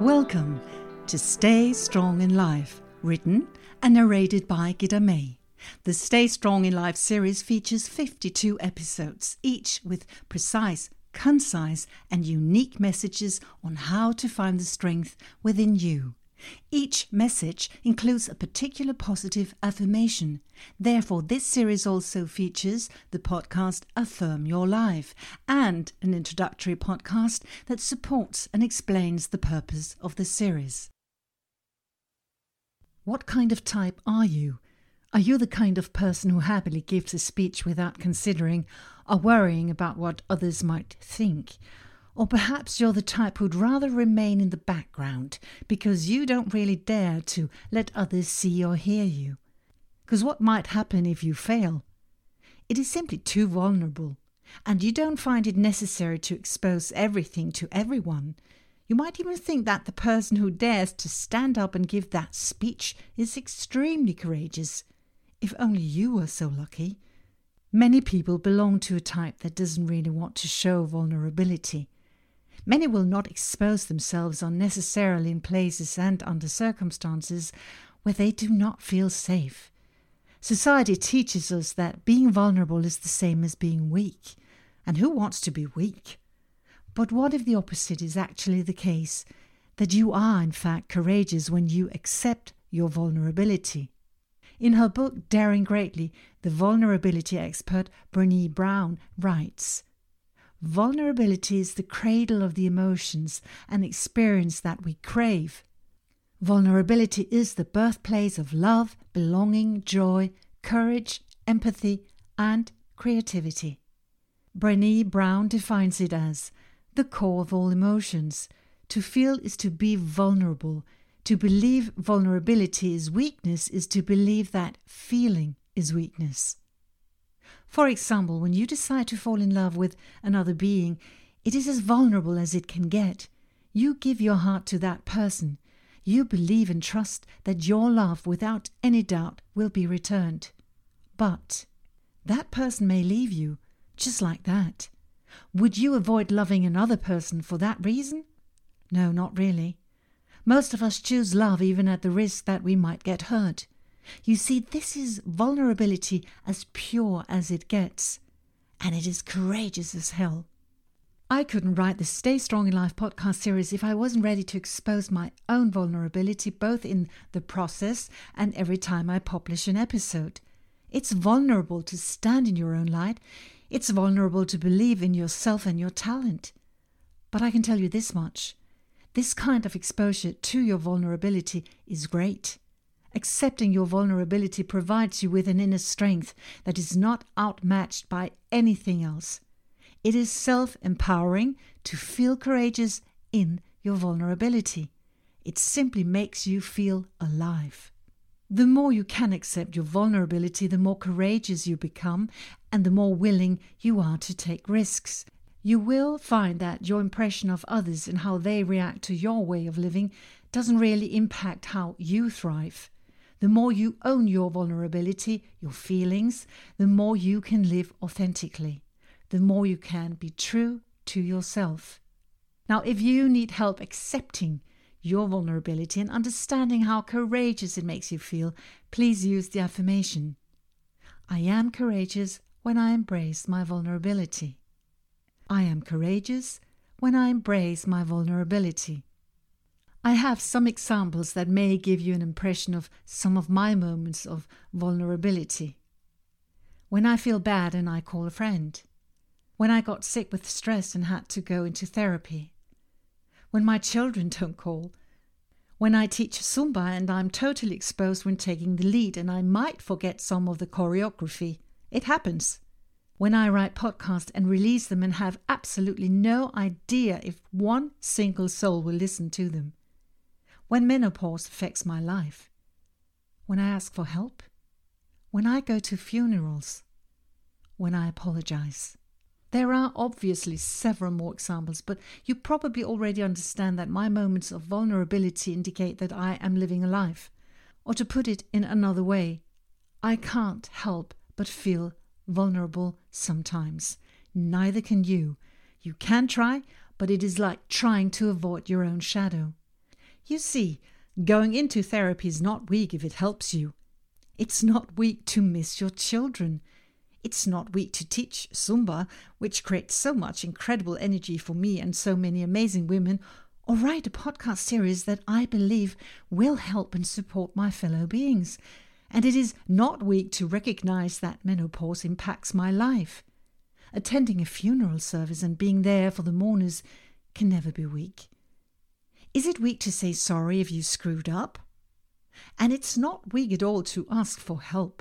Welcome to Stay Strong in Life, written and narrated by Gittemaj. The Stay Strong in Life series features 52 episodes, each with precise, concise, and unique messages on how to find the strength within you. Each message includes a particular positive affirmation. Therefore, this series also features the podcast Affirm Your Life and an introductory podcast that supports and explains the purpose of the series. What kind of type are you? Are you the kind of person who happily gives a speech without considering or worrying about what others might think? Or perhaps you're the type who'd rather remain in the background because you don't really dare to let others see or hear you. Because what might happen if you fail? It is simply too vulnerable, and you don't find it necessary to expose everything to everyone. You might even think that the person who dares to stand up and give that speech is extremely courageous. If only you were so lucky. Many people belong to a type that doesn't really want to show vulnerability. Many will not expose themselves unnecessarily in places and under circumstances where they do not feel safe. Society teaches us that being vulnerable is the same as being weak. And who wants to be weak? But what if the opposite is actually the case? That you are, in fact, courageous when you accept your vulnerability. In her book Daring Greatly, the vulnerability expert Brene Brown writes Vulnerability is the cradle of the emotions and experience that we crave. Vulnerability is the birthplace of love, belonging, joy, courage, empathy, and creativity. Brene Brown defines it as the core of all emotions. To feel is to be vulnerable. To believe vulnerability is weakness is to believe that feeling is weakness. For example, when you decide to fall in love with another being, it is as vulnerable as it can get. You give your heart to that person. You believe and trust that your love, without any doubt, will be returned. But that person may leave you, just like that. Would you avoid loving another person for that reason? No, not really. Most of us choose love even at the risk that we might get hurt. You see, this is vulnerability as pure as it gets, and it is courageous as hell. I couldn't write the Stay Strong in Life podcast series if I wasn't ready to expose my own vulnerability both in the process and every time I publish an episode. It's vulnerable to stand in your own light. It's vulnerable to believe in yourself and your talent. But I can tell you this much this kind of exposure to your vulnerability is great. Accepting your vulnerability provides you with an inner strength that is not outmatched by anything else. It is self empowering to feel courageous in your vulnerability. It simply makes you feel alive. The more you can accept your vulnerability, the more courageous you become and the more willing you are to take risks. You will find that your impression of others and how they react to your way of living doesn't really impact how you thrive. The more you own your vulnerability, your feelings, the more you can live authentically, the more you can be true to yourself. Now, if you need help accepting your vulnerability and understanding how courageous it makes you feel, please use the affirmation I am courageous when I embrace my vulnerability. I am courageous when I embrace my vulnerability. I have some examples that may give you an impression of some of my moments of vulnerability. When I feel bad and I call a friend. When I got sick with stress and had to go into therapy. When my children don't call. When I teach Zumba and I'm totally exposed when taking the lead and I might forget some of the choreography. It happens. When I write podcasts and release them and have absolutely no idea if one single soul will listen to them when menopause affects my life, when I ask for help, when I go to funerals, when I apologize. There are obviously several more examples, but you probably already understand that my moments of vulnerability indicate that I am living a life. Or to put it in another way, I can't help but feel vulnerable sometimes. Neither can you. You can try, but it is like trying to avoid your own shadow. You see, going into therapy is not weak if it helps you. It's not weak to miss your children. It's not weak to teach Zumba, which creates so much incredible energy for me and so many amazing women, or write a podcast series that I believe will help and support my fellow beings. And it is not weak to recognize that menopause impacts my life. Attending a funeral service and being there for the mourners can never be weak. Is it weak to say sorry if you screwed up? And it's not weak at all to ask for help.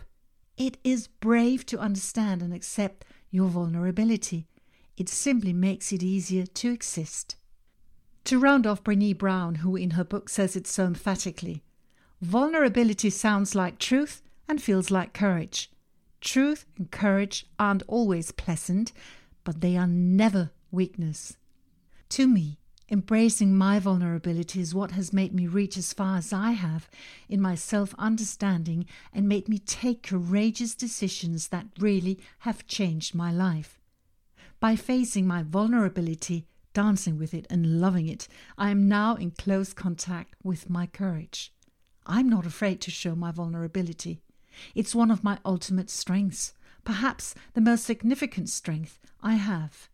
It is brave to understand and accept your vulnerability. It simply makes it easier to exist. To round off Brene Brown, who in her book says it so emphatically, vulnerability sounds like truth and feels like courage. Truth and courage aren't always pleasant, but they are never weakness. To me, Embracing my vulnerability is what has made me reach as far as I have in my self understanding and made me take courageous decisions that really have changed my life. By facing my vulnerability, dancing with it, and loving it, I am now in close contact with my courage. I'm not afraid to show my vulnerability. It's one of my ultimate strengths, perhaps the most significant strength I have.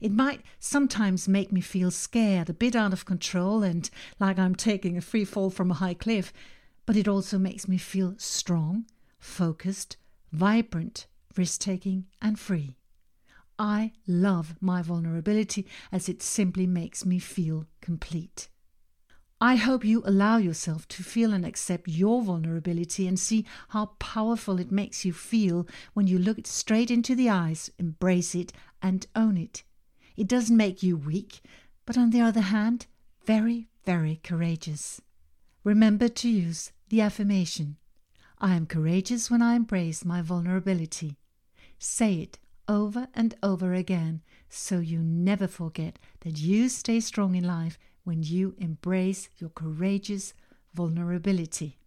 It might sometimes make me feel scared, a bit out of control, and like I'm taking a free fall from a high cliff, but it also makes me feel strong, focused, vibrant, risk taking, and free. I love my vulnerability as it simply makes me feel complete. I hope you allow yourself to feel and accept your vulnerability and see how powerful it makes you feel when you look it straight into the eyes, embrace it, and own it. It doesn't make you weak, but on the other hand, very, very courageous. Remember to use the affirmation I am courageous when I embrace my vulnerability. Say it over and over again so you never forget that you stay strong in life when you embrace your courageous vulnerability.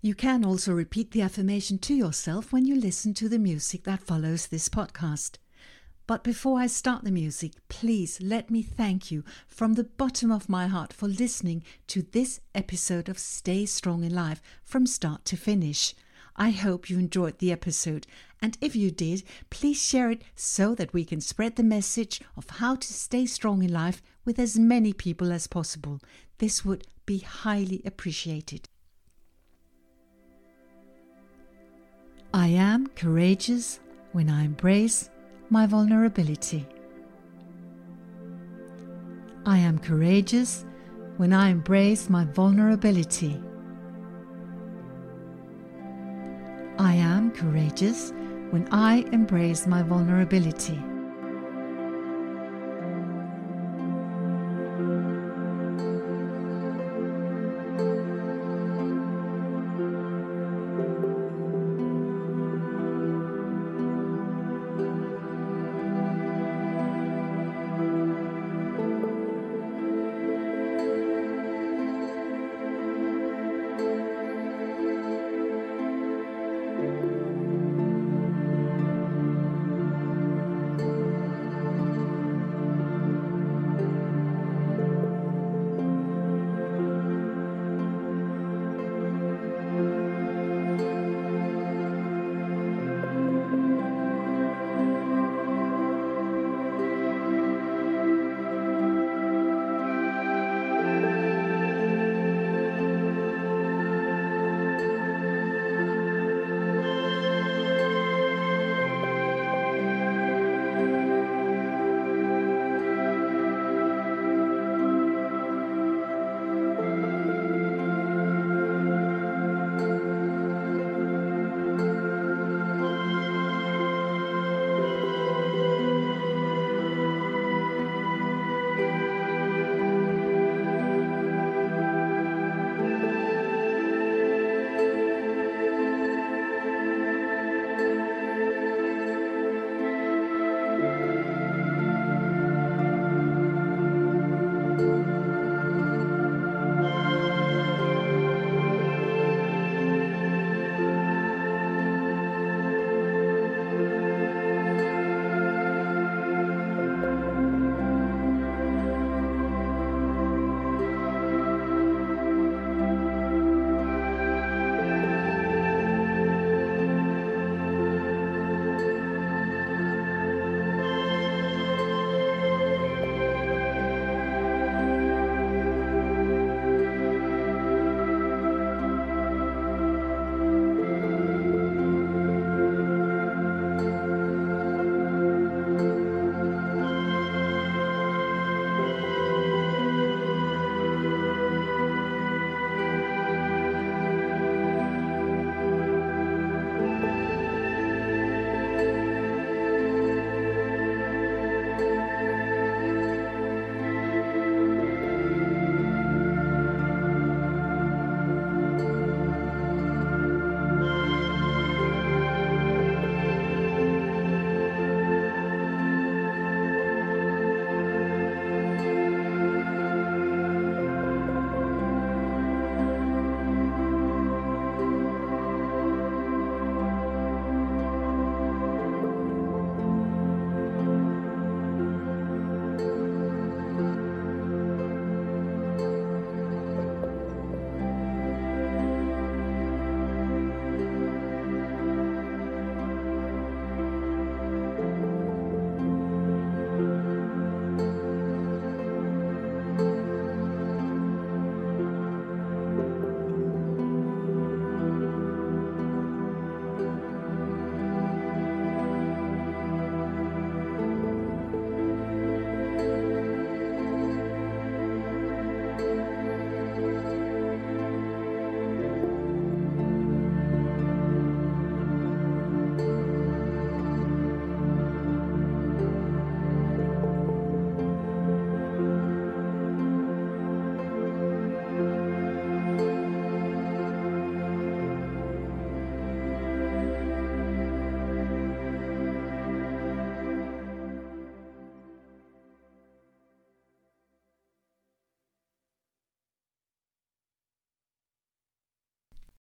You can also repeat the affirmation to yourself when you listen to the music that follows this podcast. But before I start the music, please let me thank you from the bottom of my heart for listening to this episode of Stay Strong in Life from start to finish. I hope you enjoyed the episode, and if you did, please share it so that we can spread the message of how to stay strong in life with as many people as possible. This would be highly appreciated. I am courageous when I embrace my vulnerability. I am courageous when I embrace my vulnerability. I am courageous when I embrace my vulnerability.